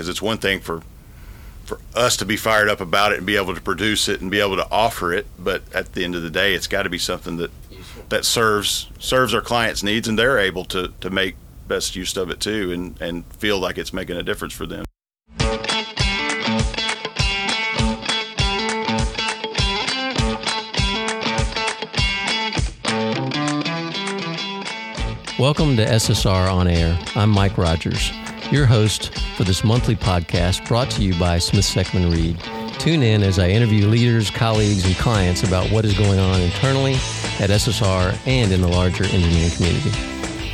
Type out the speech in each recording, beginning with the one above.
because it's one thing for for us to be fired up about it and be able to produce it and be able to offer it, but at the end of the day, it's got to be something that that serves serves our clients' needs, and they're able to to make best use of it too, and and feel like it's making a difference for them. Welcome to SSR On Air. I'm Mike Rogers, your host for this monthly podcast brought to you by Smith Seckman Reid. Tune in as I interview leaders, colleagues, and clients about what is going on internally at SSR and in the larger engineering community.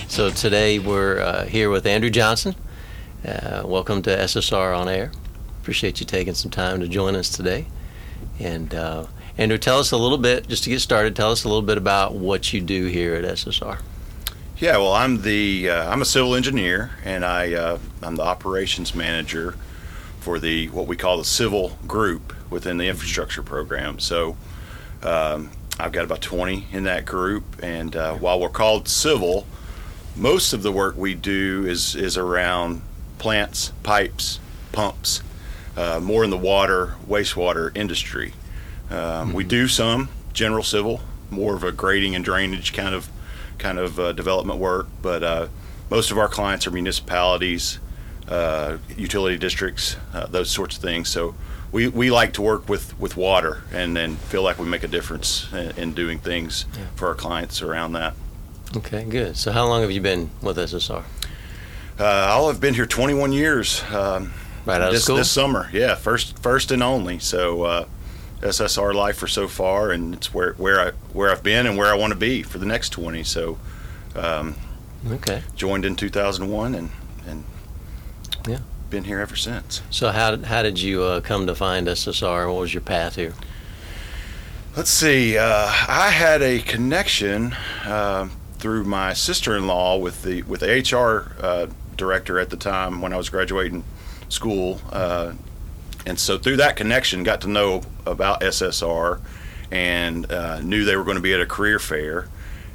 So today we're uh, here with Andrew Johnson. Uh, welcome to SSR On Air. Appreciate you taking some time to join us today. And uh, Andrew, tell us a little bit, just to get started, tell us a little bit about what you do here at SSR. Yeah, well, I'm the uh, I'm a civil engineer, and I uh, I'm the operations manager for the what we call the civil group within the infrastructure program. So um, I've got about 20 in that group, and uh, while we're called civil, most of the work we do is is around plants, pipes, pumps, uh, more in the water wastewater industry. Um, mm-hmm. We do some general civil, more of a grading and drainage kind of kind of uh, development work, but uh, most of our clients are municipalities, uh, utility districts, uh, those sorts of things. So we, we like to work with, with water and then feel like we make a difference in, in doing things yeah. for our clients around that. Okay, good. So how long have you been with SSR? Uh, I'll have been here 21 years. Um, right out this, of school? This summer, yeah, first first and only. So uh, SSR life for so far, and it's where where I where I've been and where I want to be for the next 20. So, um, okay, joined in 2001 and and yeah, been here ever since. So how did how did you uh, come to find SSR? What was your path here? Let's see. Uh, I had a connection uh, through my sister-in-law with the with the HR uh, director at the time when I was graduating school uh, and so through that connection, got to know about SSR and uh, knew they were going to be at a career fair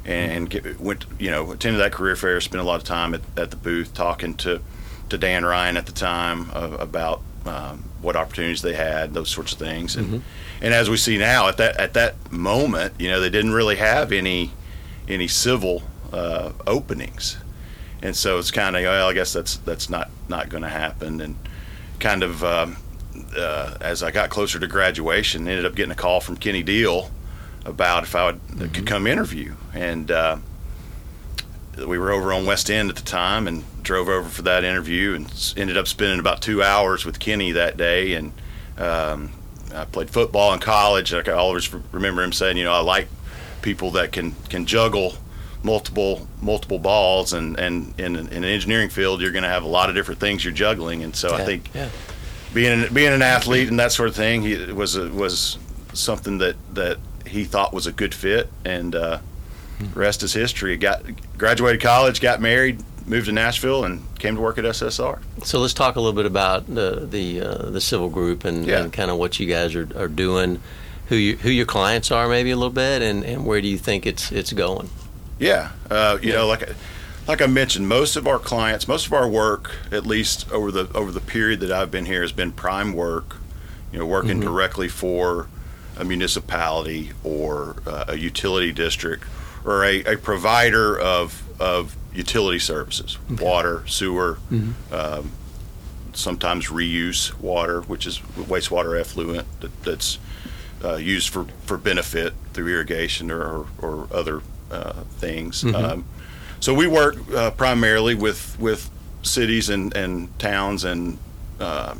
and get, went, you know, attended that career fair, spent a lot of time at, at the booth talking to, to Dan Ryan at the time uh, about um, what opportunities they had, those sorts of things. And, mm-hmm. and as we see now, at that at that moment, you know, they didn't really have any any civil uh, openings, and so it's kind of well, I guess that's that's not not going to happen, and kind of um, uh, as I got closer to graduation, ended up getting a call from Kenny Deal about if I would, mm-hmm. could come interview, and uh, we were over on West End at the time, and drove over for that interview, and ended up spending about two hours with Kenny that day, and um, I played football in college. I always remember him saying, you know, I like people that can can juggle multiple multiple balls and and in, in an engineering field you're going to have a lot of different things you're juggling and so yeah, I think yeah being being an athlete and that sort of thing, he was a, was something that that he thought was a good fit, and uh, rest is history. Got graduated college, got married, moved to Nashville, and came to work at SSR. So let's talk a little bit about the the uh, the civil group and, yeah. and kind of what you guys are, are doing, who you, who your clients are, maybe a little bit, and, and where do you think it's it's going? Yeah, uh, you yeah. know, like like I mentioned, most of our clients, most of our work, at least over the over the period that I've been here, has been prime work. You know, working mm-hmm. directly for a municipality or uh, a utility district or a, a, provider of of utility services, okay. water, sewer, mm-hmm. um, sometimes reuse water, which is wastewater effluent that, that's uh, used for, for benefit through irrigation or, or, or other uh, things. Mm-hmm. Um, so we work uh, primarily with with cities and, and towns and uh,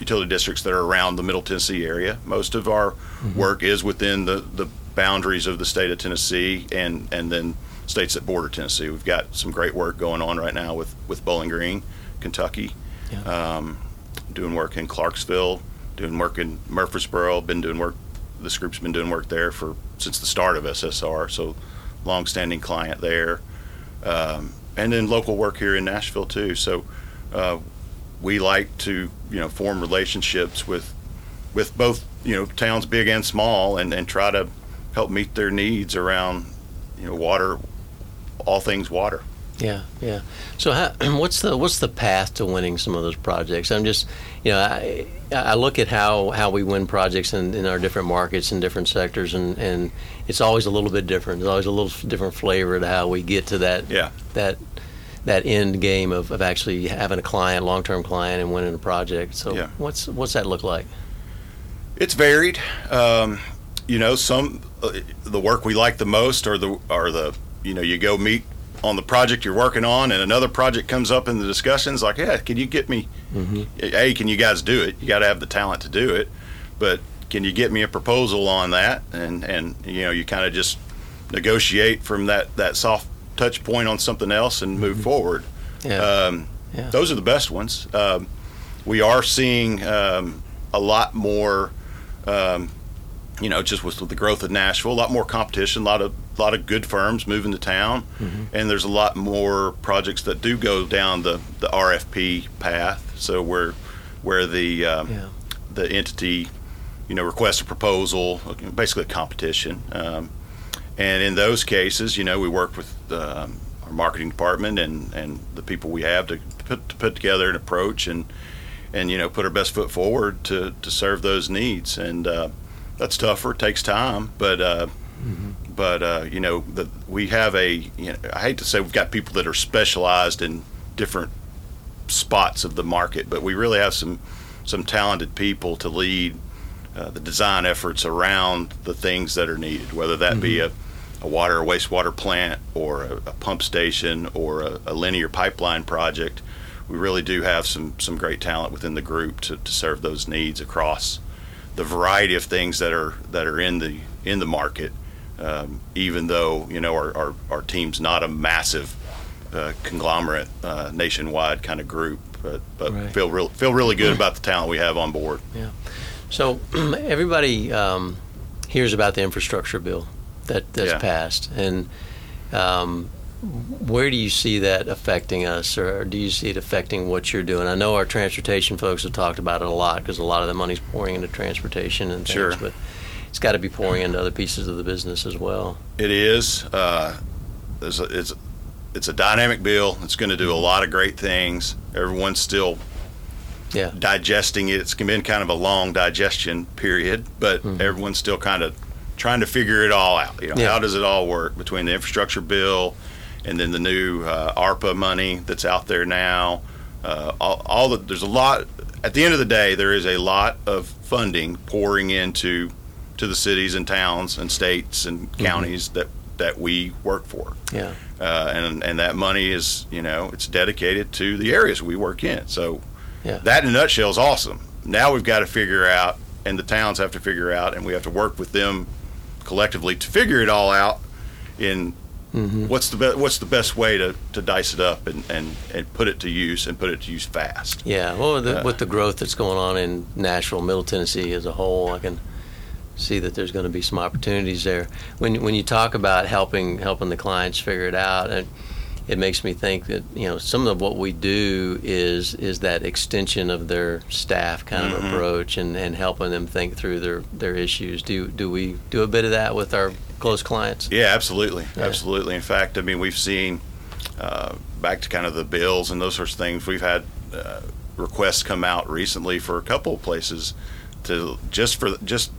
utility districts that are around the Middle Tennessee area. Most of our mm-hmm. work is within the, the boundaries of the state of Tennessee and, and then states that border Tennessee. We've got some great work going on right now with, with Bowling Green, Kentucky. Yeah. Um, doing work in Clarksville, doing work in Murfreesboro. Been doing work. This group's been doing work there for since the start of SSR. So, long-standing client there um, and then local work here in Nashville too. So uh, we like to you know form relationships with with both you know towns big and small, and, and try to help meet their needs around you know water, all things water. Yeah, yeah. So, how, what's the what's the path to winning some of those projects? I'm just, you know, I, I look at how, how we win projects in, in our different markets and different sectors, and, and it's always a little bit different. There's always a little different flavor to how we get to that Yeah. that that end game of, of actually having a client, long term client, and winning a project. So, Yeah. what's what's that look like? It's varied. Um, you know, some uh, the work we like the most are the are the you know you go meet on the project you're working on, and another project comes up in the discussions like, yeah, can you get me? Hey, can you guys do it? You got to have the talent to do it, but can you get me a proposal on that? And and you know, you kind of just negotiate from that that soft touch point on something else and move forward. Yeah, Um, Yeah. Those are the best ones. Um, we are seeing um, a lot more, um, you know, just with, with the growth of Nashville, a lot more competition, a lot of lot of good firms moving to town, and there's a lot more projects that do go down the, the RFP path. So where where the um, yeah, the entity, you know, requests a proposal, basically a competition. Um, and in those cases, you know, we work with um, our marketing department and, and the people we have to put, to put together an approach and, and, you know, put our best foot forward to, to serve those needs. And uh, that's tougher, takes time, but, uh, but uh, you know, the, we have a, you know, I hate to say we've got people that are specialized in different spots of the market, but we really have some some talented people to lead uh, the design efforts around the things that are needed, whether that be a, a water or wastewater plant or a, a pump station or a, a linear pipeline project. We really do have some some great talent within the group to, to serve those needs across the variety of things that are that are in the in the market. Um, even though you know our, our, our team's not a massive uh, conglomerate uh, nationwide kind of group, but, but Right. feel real feel really good about the talent we have on board. yeah. So, everybody um, hears about the infrastructure bill that that's Yeah. passed, and um, where do you see that affecting us, or do you see it affecting what you're doing? I know our transportation folks have talked about it a lot because a lot of the money's pouring into transportation and things, Sure. but it's got to be pouring into other pieces of the business as well. It is. Uh, there's a, it's it's a dynamic bill. It's going to do a lot of great things. Everyone's still Yeah, digesting it. It's been kind of a long digestion period, but everyone's still kind of trying to figure it all out. You know, Yeah. how does it all work between the infrastructure bill and then the new uh, ARPA money that's out there now? Uh, all, all the there's a lot. At the end of the day, there is a lot of funding pouring into to the cities and towns and states and counties that that we work for yeah, uh, and and that money is you know it's dedicated to the areas we work in. So Yeah. that in a nutshell is awesome. Now we've got to figure out, and the towns have to figure out, and we have to work with them collectively to figure it all out. In what's the be- what's the best way to, to dice it up and, and, and put it to use and put it to use fast. yeah. Well, the, Uh, with the growth that's going on in Nashville, Middle Tennessee as a whole, I can see that there's going to be some opportunities there. When when you talk about helping helping the clients figure it out, and it makes me think that you know some of what we do is is that extension of their staff kind of Mhm. approach and, and helping them think through their, their issues. Do do we do a bit of that with our close clients? Yeah, absolutely, Yeah. absolutely. In fact, I mean, we've seen uh, back to kind of the bills and those sorts of things. We've had uh, requests come out recently for a couple of places to just for just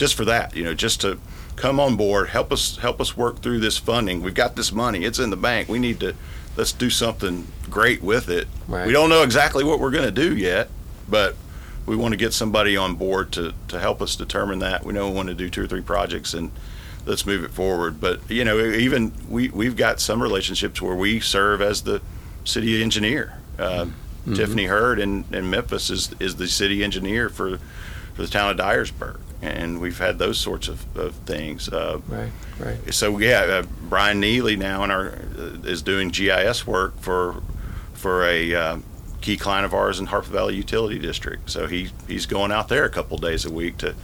just for that, you know, just to come on board, help us help us work through this funding. We've got this money; it's in the bank. We need to let's do something great with it. Right. We don't know exactly what we're going to do yet, but we want to get somebody on board to, to help us determine that. We know we want to do two or three projects and let's move it forward. But you know, even we we've got some relationships where we serve as the city engineer. Uh, Tiffany Hurd in, in Memphis is is the city engineer for for the town of Dyersburg, and we've had those sorts of, of things. Uh, Right, right. so yeah, uh, Brian Neely now in our uh, is doing GIS work for for a uh, key client of ours in Harpeth Valley Utility District. So he he's going out there a couple days a week to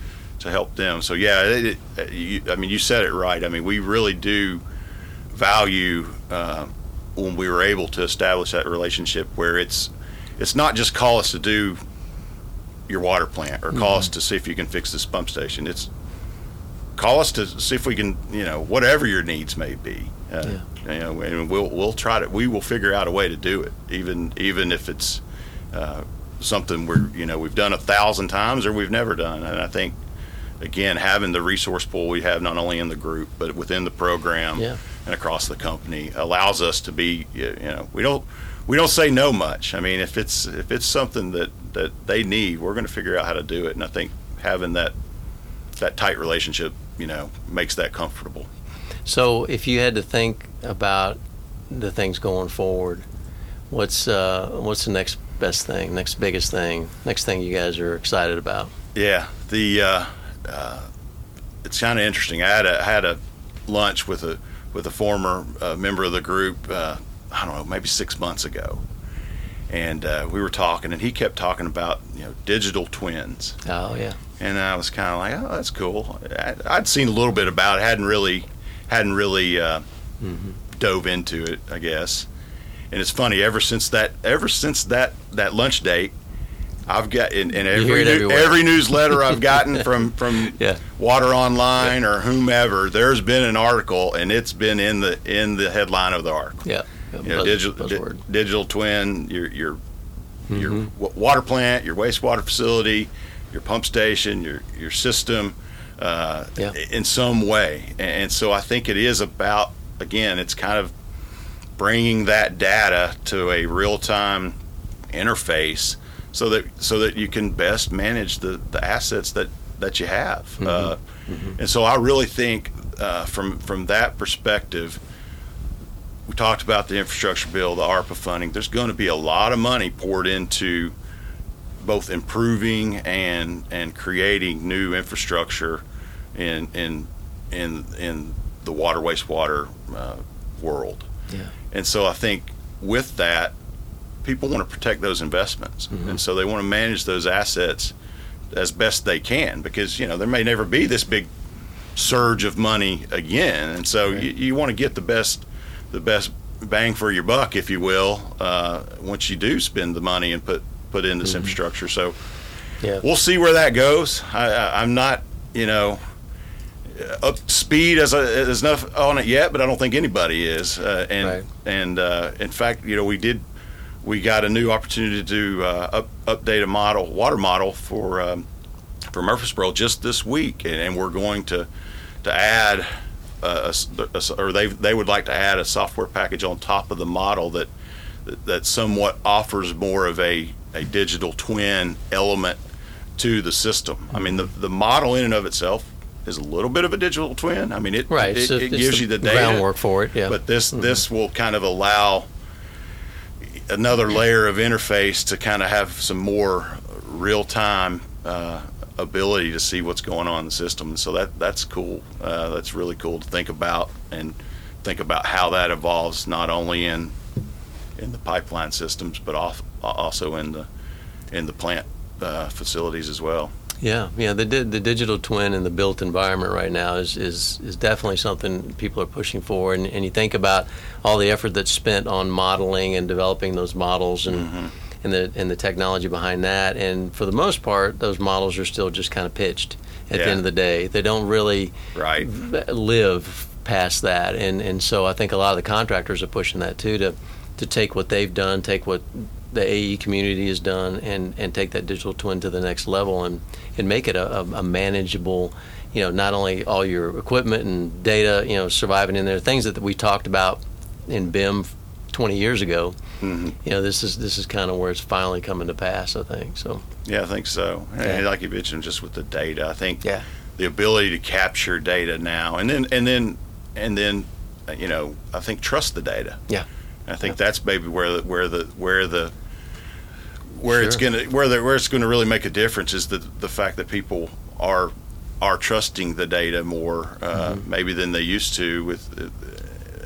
to help them. So yeah, it, it, you, I mean you said it right. I mean we really do value uh, when we were able to establish that relationship where it's it's not just call us to do your water plant or call us to see if you can fix this pump station. It's call us to see if we can, you know, whatever your needs may be. Uh, Yeah. You know, and we'll we'll try to we will figure out a way to do it, even even if it's uh, something we're you know we've done a thousand times or we've never done. And I think again having the resource pool we have not only in the group but within the program Yeah. and across the company allows us to be you know we don't we don't say no much. I mean if it's if it's something that that they need, we're going to figure out how to do it. And I think having that that tight relationship, you know, makes that comfortable. So, if you had to think about the things going forward, what's uh, what's the next best thing, next biggest thing, next thing you guys are excited about? Yeah, the uh, uh, it's kind of interesting. I had a I had a lunch with a with a former uh, member of the group. Uh, I don't know, maybe six months ago, and uh, we were talking, and he kept talking about you know digital twins, Oh yeah, and I was kind of like, oh, that's cool. I, I'd seen a little bit about it, hadn't really hadn't really uh, dove into it, I guess. And it's funny, ever since that ever since that that lunch date, I've got in, in every new- every newsletter I've gotten from from Yeah. Water Online or whomever, there's been an article, and it's been in the in the headline of the article. yeah. You know, Buzz- digital di- digital twin, your your your Mm-hmm. wa- water plant, your wastewater facility, your pump station, your your system, uh, Yeah. in some way. And so I think it is about again, it's kind of bringing that data to a real time interface so that so that you can best manage the, the assets that that you have. Uh, And so I really think uh, from from that perspective, we talked about the infrastructure bill, the ARPA funding. There's going to be a lot of money poured into both improving and and creating new infrastructure in in in in the water wastewater uh, world. Yeah. And so I think with that, people want to protect those investments, and so they want to manage those assets as best they can because you know there may never be this big surge of money again, and so you, you want to get the best the best bang for your buck, if you will, uh, once you do spend the money and put put in this infrastructure. So Yeah. we'll see where that goes. I, I'm not, you know, up speed as, a, as enough on it yet, but I don't think anybody is. Uh, and Right. and uh, in fact, you know, we did we got a new opportunity to uh, up, update a model, water model for um, for Murfreesboro just this week, and, and we're going to to add. A a or they they would like to add a software package on top of the model that that somewhat offers more of a, a digital twin element to the system. I mean, the, the model in and of itself is a little bit of a digital twin. I mean, it, Right. it, so it gives you the data, groundwork for it. Yeah. but this this will kind of allow another layer of interface to kind of have some more real time uh, ability to see what's going on in the system. And so that that's cool. Uh, that's really cool to think about and think about how that evolves not only in in the pipeline systems but off, also in the in the plant uh, facilities as well. Yeah, yeah. The di- the digital twin and the built environment right now is is, is definitely something people are pushing for. And, and you think about all the effort that's spent on modeling and developing those models and and the and the technology behind that. And for the most part, those models are still just kind of pitched. At the end of the day, they don't really Right. live past that. And and so I think a lot of the contractors are pushing that too to to take what they've done, take what the AE community has done, and and take that digital twin to the next level and and make it a, a, a manageable. You know, not only all your equipment and data, you know, surviving in there, things that we talked about in BIM 20 years ago. Mhm. You know, this is this is kind of where it's finally coming to pass. I think so. Yeah, I think so. Yeah. And like you mentioned, just with the data, I think Yeah. the ability to capture data now, and then and then and then, uh, you know, I think trust the data. Yeah. I think that's maybe where the where the where the where it's gonna where the, where it's gonna really make a difference is the the fact that people are are trusting the data more uh, Mm-hmm. maybe than they used to with.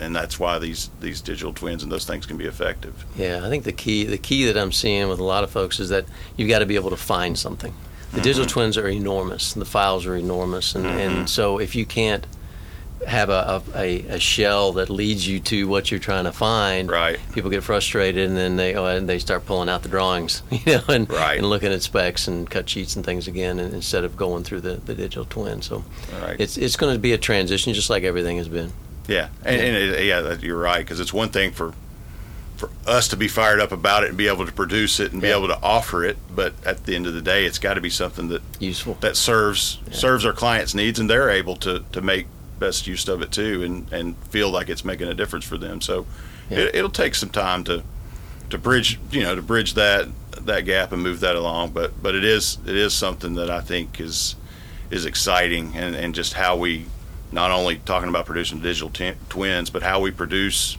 And that's why these, these digital twins and those things can be effective. Yeah, I think the key the key that I'm seeing with a lot of folks is that you've got to be able to find something. The digital twins are enormous. The files are enormous, and, Mhm. and so if you can't have a, a, a shell that leads you to what you're trying to find. Right. People get frustrated and then they oh, and they start pulling out the drawings, you know, and, Right. and looking at specs and cut sheets and things again, and, instead of going through the, the digital twin. So Right. it's it's going to be a transition, just like everything has been. Yeah, and, and it, yeah, you're right because it's one thing for for us to be fired up about it and be able to produce it and be able to offer it, but at the end of the day, it's got to be something that Useful. that serves serves our clients' needs and they're able to to make best use of it too and and feel like it's making a difference for them. So Yeah. it, it'll take some time to to bridge you know to bridge that that gap and move that along, but but it is it is something that I think is is exciting and and just how we not only talking about producing digital t- twins, but how we produce,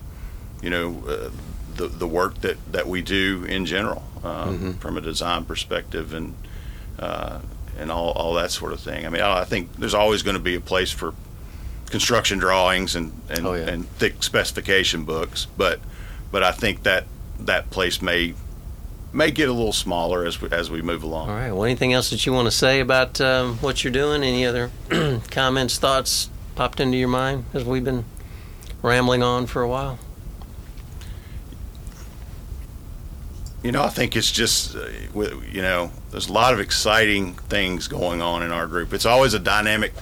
you know, uh, the the work that that we do in general um, from a design perspective and uh, and all all that sort of thing. I mean, I, I think there's always going to be a place for construction drawings and and, Oh, yeah. and thick specification books, but but I think that that place may may get a little smaller as we as we move along. All right. Well, anything else that you want to say about um, what you're doing? Any other comments, thoughts popped into your mind as we've been rambling on for a while? You know, I think it's just, uh, you know, there's a lot of exciting things going on in our group. It's always a dynamic,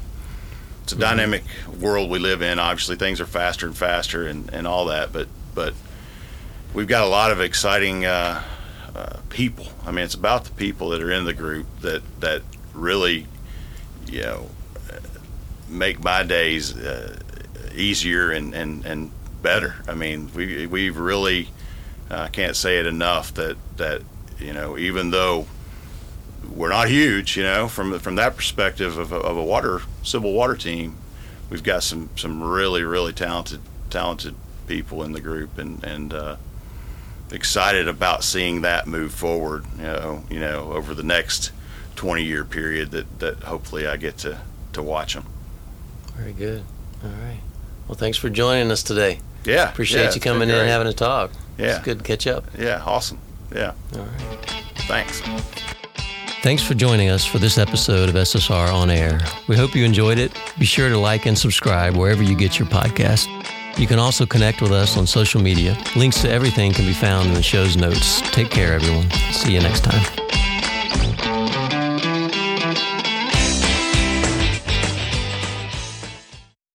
it's a dynamic world we live in. Obviously, things are faster and faster and, and all that, but but we've got a lot of exciting uh, uh, people. I mean, it's about the people that are in the group that that really, you know, make my days uh, easier and, and, and better. I mean, we we've really I can't say it enough that that you know even though we're not huge, you know, from from that perspective of a, of a water civil water team, we've got some some really really talented talented people in the group and and uh, excited about seeing that move forward. You know, you know, over the next twenty year period that that hopefully I get to to watch them. Very good. All right. Well, thanks for joining us today. Yeah, Appreciate yeah, you coming in and having a talk. Yeah. It's good to catch up. Yeah, awesome. Yeah, All right. thanks. Thanks for joining us for this episode of SSR On Air. We hope you enjoyed it. Be sure to like and subscribe wherever you get your podcast. You can also connect with us on social media. Links to everything can be found in the show's notes. Take care, everyone. See you next time.